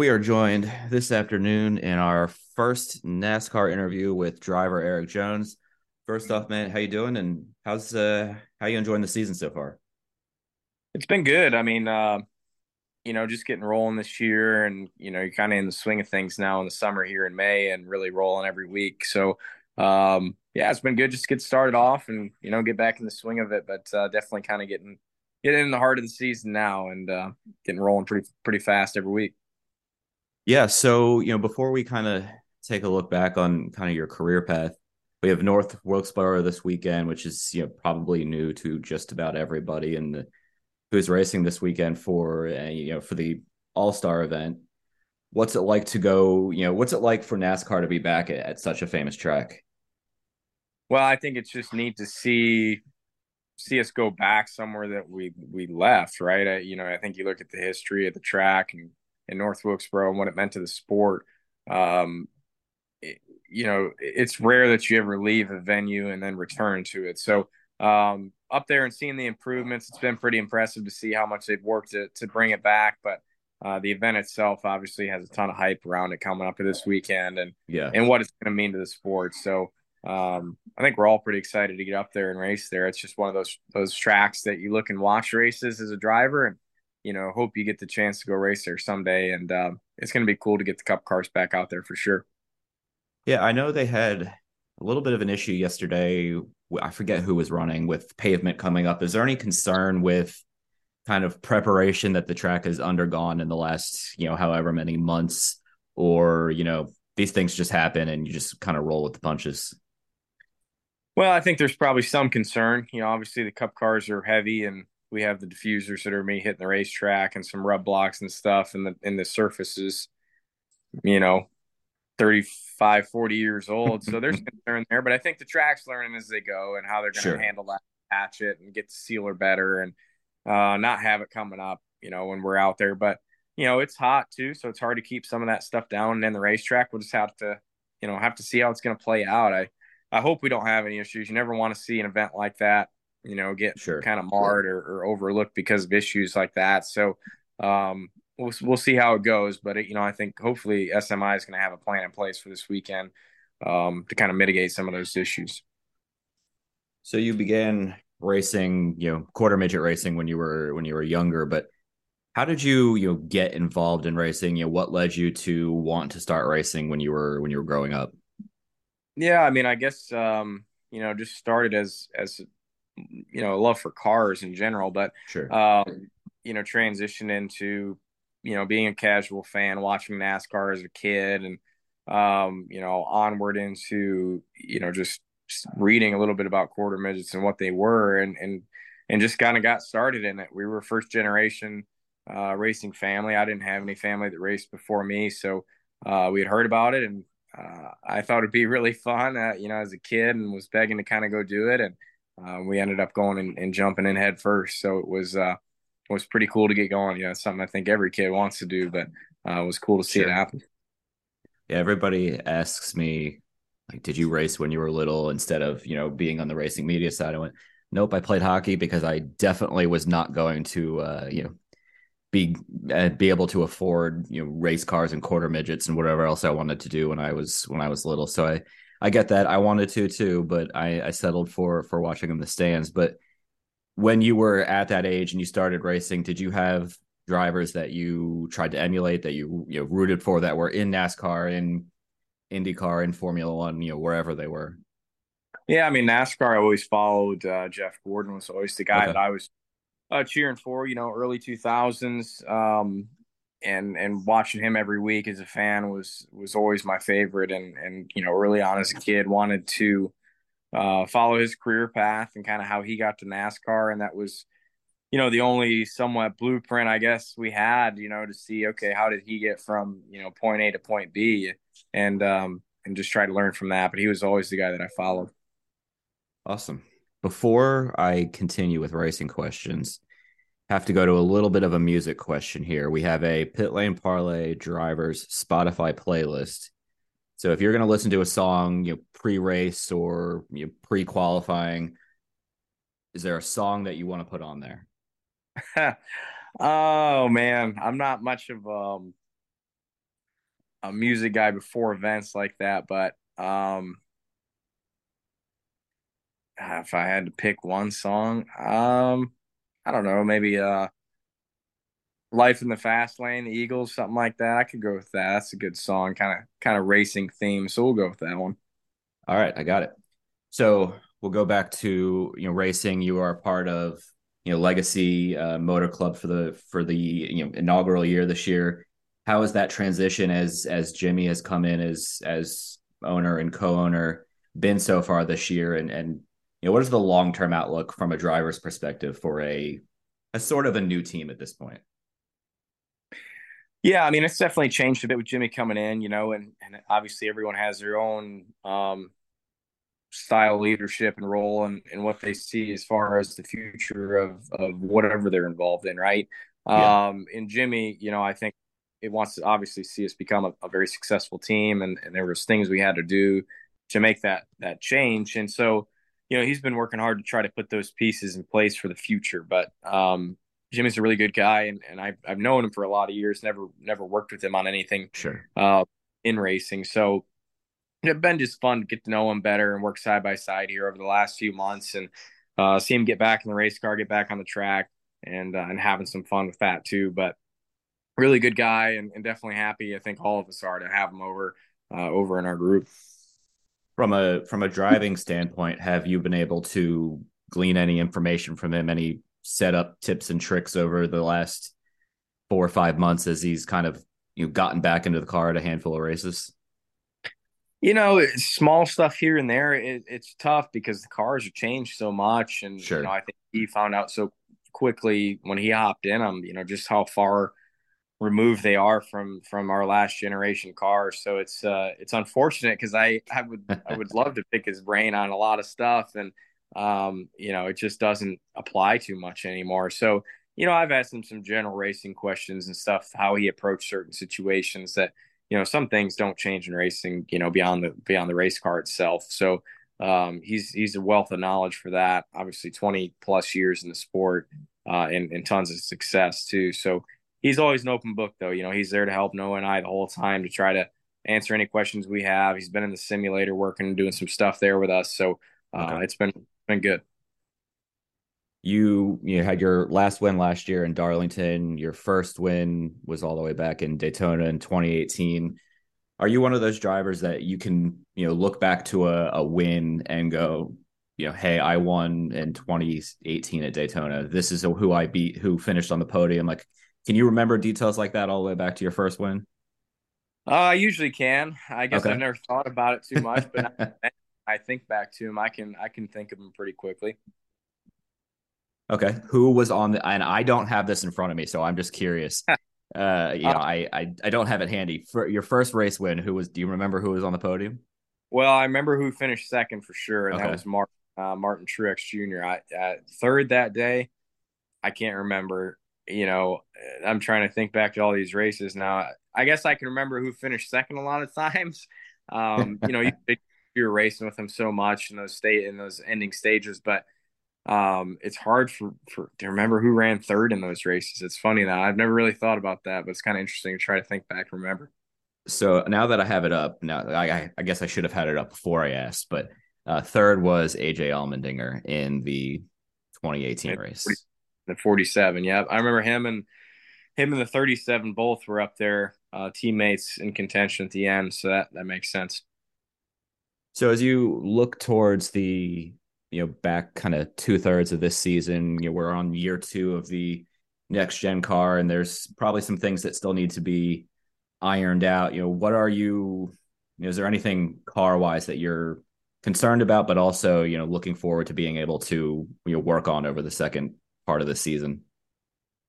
We are joined this afternoon in our first NASCAR interview with driver Erik Jones. First off, man, how you doing? And how's uh how you enjoying the season so far? It's been good. I mean, uh, you know, just getting rolling this year, and you know, you're kind of in the swing of things now in the summer here in May, and really rolling every week. So, um, yeah, it's been good just get started off and you know get back in the swing of it. But uh, definitely kind of getting getting in the heart of the season now and uh, getting rolling pretty pretty fast every week. Yeah, so you know, before we kind of take a look back on kind of your career path, we have North Wilkesboro this weekend, which is you know probably new to just about everybody and who's racing this weekend for uh, you know for the All Star event. What's it like to go? You know, what's it like for NASCAR to be back at, at such a famous track? Well, I think it's just neat to see see us go back somewhere that we we left, right? I, you know, I think you look at the history of the track and in North Wilkesboro and what it meant to the sport. Um, it- you know, it's rare that you ever leave a venue and then return to it. So um, up there and seeing the improvements, it's been pretty impressive to see how much they've worked to to bring it back. But uh, the event itself obviously has a ton of hype around it coming up to this weekend and Yeah, and what it's going to mean to the sport. So um, I think we're all pretty excited to get up there and race there. It's just one of those those tracks that you look and watch races as a driver, and you know hope you get the chance to go race there someday. And um, it's going to be cool to get the Cup cars back out there for sure. yeah. I know they had a little bit of an issue yesterday. I forget who was running with pavement coming up. Is there any concern with kind of preparation that the track has undergone in the last, you know, however many months, or you know, these things just happen and you just kind of roll with the punches? Well, I think there's probably some concern. You know, obviously the Cup cars are heavy, and we have the diffusers that are me hitting the racetrack and some rub blocks and stuff, and the and the surfaces, you know, 35, 40 years old. So there's concern there, but I think the track's learning as they go and how they're going to Sure. handle that, patch it, and get the sealer better, and uh, not have it coming up. You know, when we're out there, but you know it's hot too, so it's hard to keep some of that stuff down. And then the racetrack, we'll just have to, you know, have to see how it's going to play out. I I hope we don't have any issues. You never want to see an event like that, you know, get Sure. kind of marred or, or overlooked because of issues like that. So um, we'll we'll see how it goes. But it, you know, I think hopefully SMI is going to have a plan in place for this weekend um, to kind of mitigate some of those issues. So you began racing, you know, quarter midget racing when you were when you were younger, but how did you you know get involved in racing? You know, what led you to want to start racing when you were when you were growing up? Yeah, I mean, I guess um, you know, just started as as you know, a love for cars in general, but Sure. um, you know, transition into, you know, being a casual fan, watching NASCAR as a kid and, um, you know, onward into, you know, just, just reading a little bit about quarter midgets and what they were and, and, and just kind of got started in it. We were first generation, uh, racing family. I didn't have any family that raced before me. So, uh, we had heard about it and, uh, I thought it'd be really fun, uh, you know, as a kid and was begging to kind of go do it. And, uh, we ended up going and, and jumping in head first. So it was, uh, it was pretty cool to get going. You know, it's something I think every kid wants to do, but uh, it was cool to see Sure. it happen. Yeah, everybody asks me, like, did you race when you were little instead of, you know, being on the racing media side? I went, nope, I played hockey because I definitely was not going to, uh, you know, be uh, be able to afford, you know, race cars and quarter midgets and whatever else I wanted to do when I was when I was little. So I I get that. I wanted to too, but I I settled for for watching in the stands. But when you were at that age and you started racing, did you have drivers that you tried to emulate that you you know rooted for that were in NASCAR in IndyCar in Formula One, you know, wherever they were? Yeah, I mean NASCAR. I always followed uh, Jeff Gordon was always the guy Okay. that I was uh, cheering for. You know, early two thousands, um, and and watching him every week as a fan was was always my favorite. And and you know, early on as a kid, wanted to uh, follow his career path and kind of how he got to NASCAR, and that was you know the only somewhat blueprint I guess we had. You know, to see okay, how did he get from you know point A to point B, and um, and just try to learn from that. But he was always the guy that I followed. Awesome. Before I continue with racing questions, have to go to a little bit of a music question here. We have a pit lane parlay drivers Spotify playlist. So if you're going to listen to a song, you know, pre-race or you know, pre-qualifying, is there a song that you want to put on there? oh man, I'm not much of um, a music guy before events like that, but um, if I had to pick one song, um, I don't know, maybe uh, "Life in the Fast Lane," the Eagles, something like that. I could go with that. That's a good song, kind of kind of racing theme, so we'll go with that one. All right, I got it. So we'll go back to you know racing. You are part of you know Legacy uh, Motor Club for the for the you know inaugural year this year. How is that transition as as Jimmy has come in as as owner and co-owner been so far this year? And and you know what is the long term outlook from a driver's perspective for a a sort of a new team at this point? Yeah, I mean, it's definitely changed a bit with Jimmy coming in, you know, and, and obviously everyone has their own um, style leadership and role and, and what they see as far as the future of, of whatever they're involved in, right? Yeah. Um, and Jimmy, you know, I think it wants to obviously see us become a, a very successful team, and, and there was things we had to do to make that that change. And so, you know, he's been working hard to try to put those pieces in place for the future. But um, Jimmy's a really good guy, and, and I've I've known him for a lot of years. Never never worked with him on anything Sure. uh, in racing. So it's been just fun to get to know him better and work side by side here over the last few months, and uh, see him get back in the race car, get back on the track, and uh, and having some fun with that too. But really good guy, and, and definitely happy. I think all of us are to have him over uh, over in our group. From a from a driving standpoint, have you been able to glean any information from him? Any setup tips and tricks over the last four or five months as he's kind of you know, gotten back into the car at a handful of races? You know, it's small stuff here and there. It, it's tough because the cars have changed so much, and Sure. you know, I think he found out so quickly when he hopped in them. You know, just how far removed they are from from our last generation cars. So it's uh it's unfortunate because I I would I would love to pick his brain on a lot of stuff, and um you know it just doesn't apply too much anymore. So you know I've asked him some general racing questions and stuff, how he approached certain situations that you know some things don't change in racing you know beyond the beyond the race car itself so um, he's he's a wealth of knowledge for that obviously 20 plus years in the sport uh, and, and tons of success too so he's always an open book though you know he's there to help noah and i the whole time to try to answer any questions we have he's been in the simulator working and doing some stuff there with us so uh, Okay. it's been been good You you had your last win last year in Darlington. Your first win was all the way back in Daytona in 2018. Are you one of those drivers that you can you know look back to a, a win and go, you know, hey, I won in 2018 at Daytona. This is who I beat, who finished on the podium. Like, can you remember details like that all the way back to your first win? uh, i usually can i guess Okay. i've never thought about it too much but i think back to him i can i can think of him pretty quickly Okay. Who was on the and I don't have this in front of me, so I'm just curious. Uh you know, I, I I don't have it handy. For your first race win, who was do you remember who was on the podium? Well, I remember who finished second for sure, and Okay. that was Mark, uh, Martin Truex Jr. I uh, third that day. I can't remember. You know, I'm trying to think back to all these races now. I guess I can remember who finished second a lot of times. Um, you know, you, you're racing with them so much in those state in those ending stages, but um, it's hard for, for to remember who ran third in those races. It's funny now. I've never really thought about that, but it's kind of interesting to try to think back and remember. So now that I have it up, now I I- I guess I should have had it up before I asked, but uh third was AJ Allmendinger in the 2018 race. The 47. Yeah, I remember him and him and the 37 both were up there, uh, teammates in contention at the end. So that that makes sense. So as you look towards the you know back kind of two thirds of this season, you know we're on year two of the next gen car, and there's probably some things that still need to be ironed out. You know, what are you? you know, is there anything car wise that you're concerned about, but also you know looking forward to being able to you know work on over the second part of the season?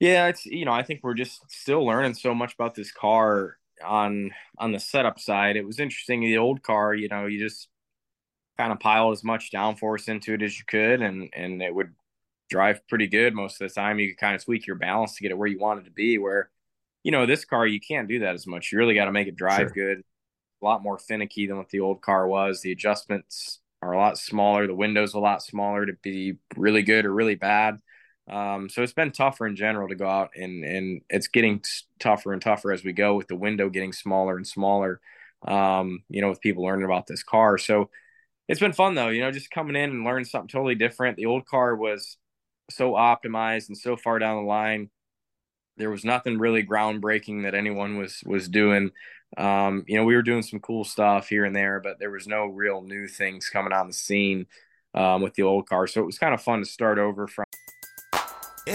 Yeah, it's you know I think we're just still learning so much about this car on on the setup side. It was interesting the old car, you know, you just kind of pile as much downforce into it as you could, and and it would drive pretty good most of the time. You could kind of tweak your balance to get it where you want it to be. Where you know this car you can't do that as much. You really got to make it drive sure. good. A lot more finicky than what the old car was. The adjustments are a lot smaller. The windows a lot smaller to be really good or really bad. Um, so it's been tougher in general to go out and and it's getting tougher and tougher as we go with the window getting smaller and smaller. Um, you know, with people learning about this car. So it's been fun though, you know, just coming in and learning something totally different. The old car was so optimized and so far down the line. There was nothing really groundbreaking that anyone was was doing. Um, you know, we were doing some cool stuff here and there, but there was no real new things coming on the scene um, with the old car. So it was kind of fun to start over from.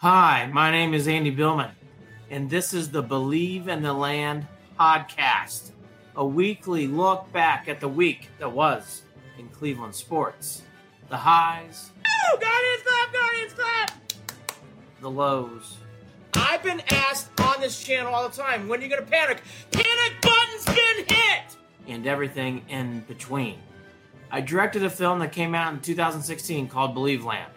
Hi, my name is Andy Billman, and this is the Believe in the Land podcast, a weekly look back at the week that was in Cleveland sports. The highs. Oh, Guardians clap, Guardians clap! The lows I've been asked on this channel all the time, when are you going to panic? Panic button's been hit! And everything in between. I directed a film that came out in 2016 called Believeland.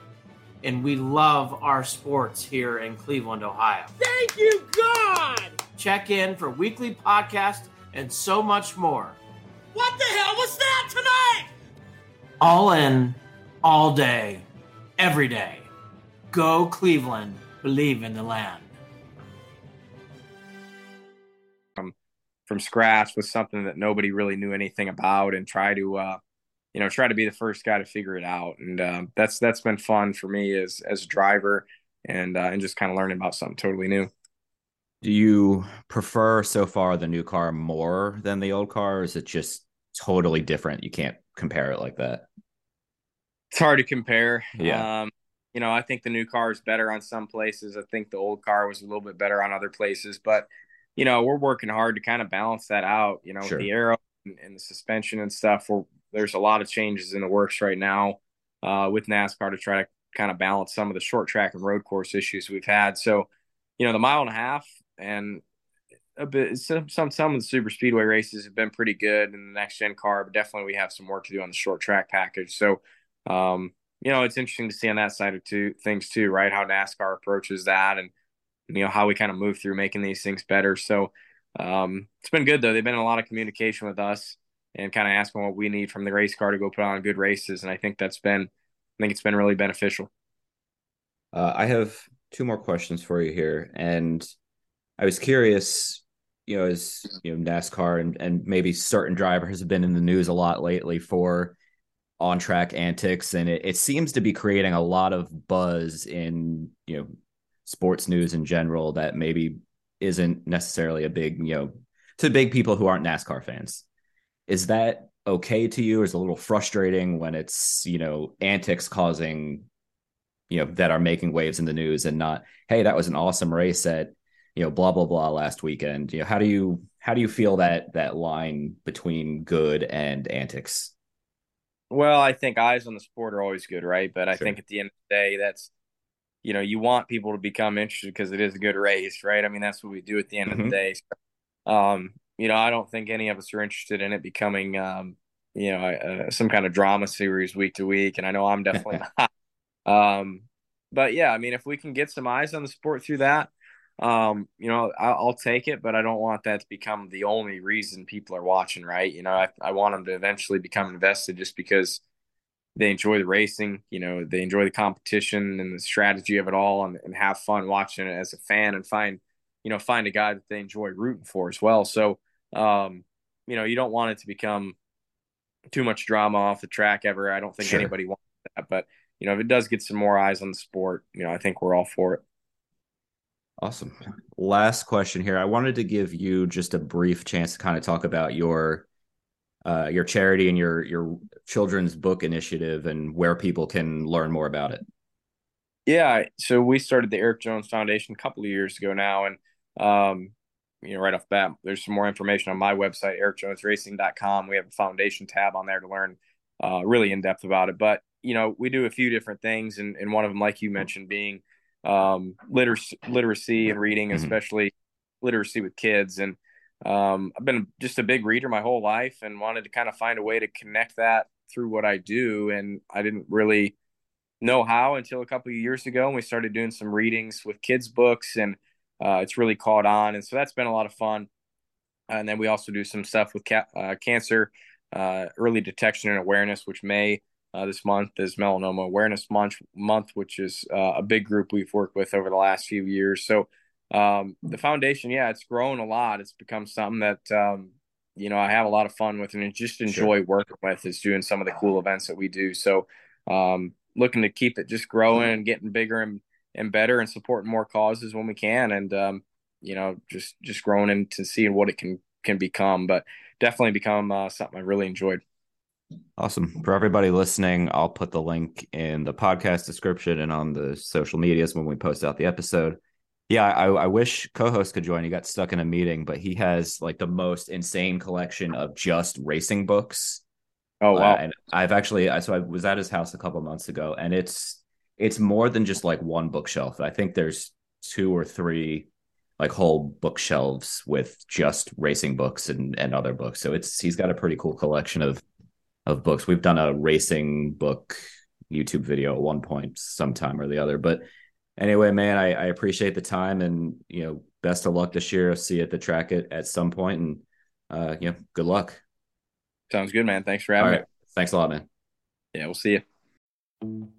And we love our sports here in Cleveland, Ohio. Thank you, God! Check in for weekly podcast and so much more. What the hell was that tonight? All in, all day, every day. Go Cleveland, believe in the land. from scratch with something that nobody really knew anything about and try to uh, you know try to be the first guy to figure it out. And um, that's that's been fun for me as as a driver and uh, and just kind of learning about something totally new. Do you prefer so far the new car more than the old car or is it just totally different? You can't compare it like that. It's hard to compare. Yeah. Um, you know i think the new car is better on some places. I think the old car was a little bit better on other places. But you know, we're working hard to kind of balance that out, you know, sure. the aero and, and, the suspension and stuff. We're, there's a lot of changes in the works right now uh, with NASCAR to try to kind of balance some of the short track and road course issues we've had. So, you know, the mile and a half and a bit some some some of the super speedway races have been pretty good in the next gen car, but definitely we have some work to do on the short track package. So, um, you know, it's interesting to see on that side of two things too, right? How NASCAR approaches that and you know how we kind of move through making these things better. So um, it's been good though. They've been in a lot of communication with us and kind of asking what we need from the race car to go put on good races, and I think that's been I think it's been really beneficial. Uh, I have two more questions for you here, and I was curious, you know, as you know, NASCAR and and maybe certain drivers have been in the news a lot lately for on track antics, and it, it seems to be creating a lot of buzz in you know sports news in general that maybe isn't necessarily a big, you know, to big people who aren't NASCAR fans. Is that okay to you? Or is a little frustrating when it's, you know, antics causing, you know, that are making waves in the news and not, hey, that was an awesome race at, you know, blah blah blah last weekend. You know, how do you how do you feel that that line between good and antics? Well, I think eyes on the sport are always good, right? But I sure. think at the end of the day, that's you know, you want people to become interested because it is a good race, right? I mean, that's what we do at the end mm-hmm. of the mm-hmm. day. So, um, you know, I don't think any of us are interested in it becoming, um, you know, uh, some kind of drama series week to week. And I know I'm definitely not. Um, but yeah, I mean, if we can get some eyes on the sport through that, um, you know, I, will take it, but I don't want that to become the only reason people are watching, right? You know, I, I want them to eventually become invested just because they enjoy the racing, you know, they enjoy the competition and the strategy of it all and, and have fun watching it as a fan and find, you know, find a guy that they enjoy rooting for as well. So, um, you know, you don't want it to become too much drama off the track ever. I don't think sure. anybody wants that, but you know, if it does get some more eyes on the sport, you know, I think we're all for it. Awesome. Last question here. I wanted to give you just a brief chance to kind of talk about your uh, your charity and your your children's book initiative and where people can learn more about it. Yeah, so we started the Erik Jones Foundation a couple of years ago now, and um, you know, right off the bat, there's some more information on my website, erikjonesracing.com We have a foundation tab on there to learn uh, really in depth about it. But you know, we do a few different things, and, and one of them, like you mentioned, being um, literacy, literacy and reading, mm-hmm. especially literacy with kids. And um, I've been just a big reader my whole life and wanted to kind of find a way to connect that through what I do. And I didn't really know how until a couple of years ago. And we started doing some readings with kids' books, and uh, it's really caught on. And so that's been a lot of fun. And then we also do some stuff with ca- uh, cancer, uh, early detection and awareness, which may uh, this month is Melanoma Awareness Month, month which is uh, a big group we've worked with over the last few years. So um, the foundation, yeah, it's grown a lot. It's become something that um, you know I have a lot of fun with and just enjoy sure. working with. Is doing some of the cool events that we do. So um, looking to keep it just growing and getting bigger and and better and supporting more causes when we can and um, you know just just growing into seeing what it can can become. But definitely become uh, something I really enjoyed. Awesome. For everybody listening, I'll put the link in the podcast description and on the social medias when we post out the episode. Yeah, I, I wish co-host could join. He got stuck in a meeting, but he has like the most insane collection of just racing books. Oh wow! Uh, and I've actually, I so I was at his house a couple months ago, and it's it's more than just like one bookshelf. I think there's two or three like whole bookshelves with just racing books and and other books. So it's he's got a pretty cool collection of of books. We've done a racing book YouTube video at one point, sometime or the other. But anyway, man, I, I appreciate the time and you know, best of luck this year. I'll see you at the track at, at some point and uh, you know, good luck. Sounds good, man. Thanks for having me. Thanks a lot, man. Yeah, we'll see you.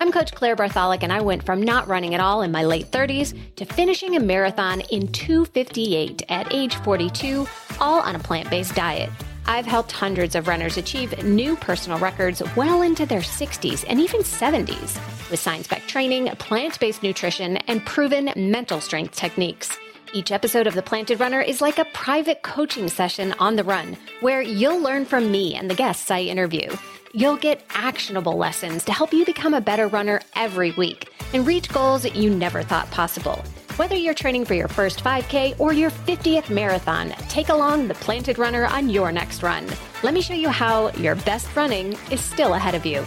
I'm Coach Claire Bartholic, and I went from not running at all in my late 30s to finishing a marathon in 258 at age 42, all on a plant based diet. I've helped hundreds of runners achieve new personal records well into their 60s and even 70s with science backed training, plant based nutrition, and proven mental strength techniques. Each episode of The Planted Runner is like a private coaching session on the run where you'll learn from me and the guests I interview. You'll get actionable lessons to help you become a better runner every week and reach goals you never thought possible. Whether you're training for your first 5K or your 50th marathon, take along the Planted Runner on your next run. Let me show you how your best running is still ahead of you.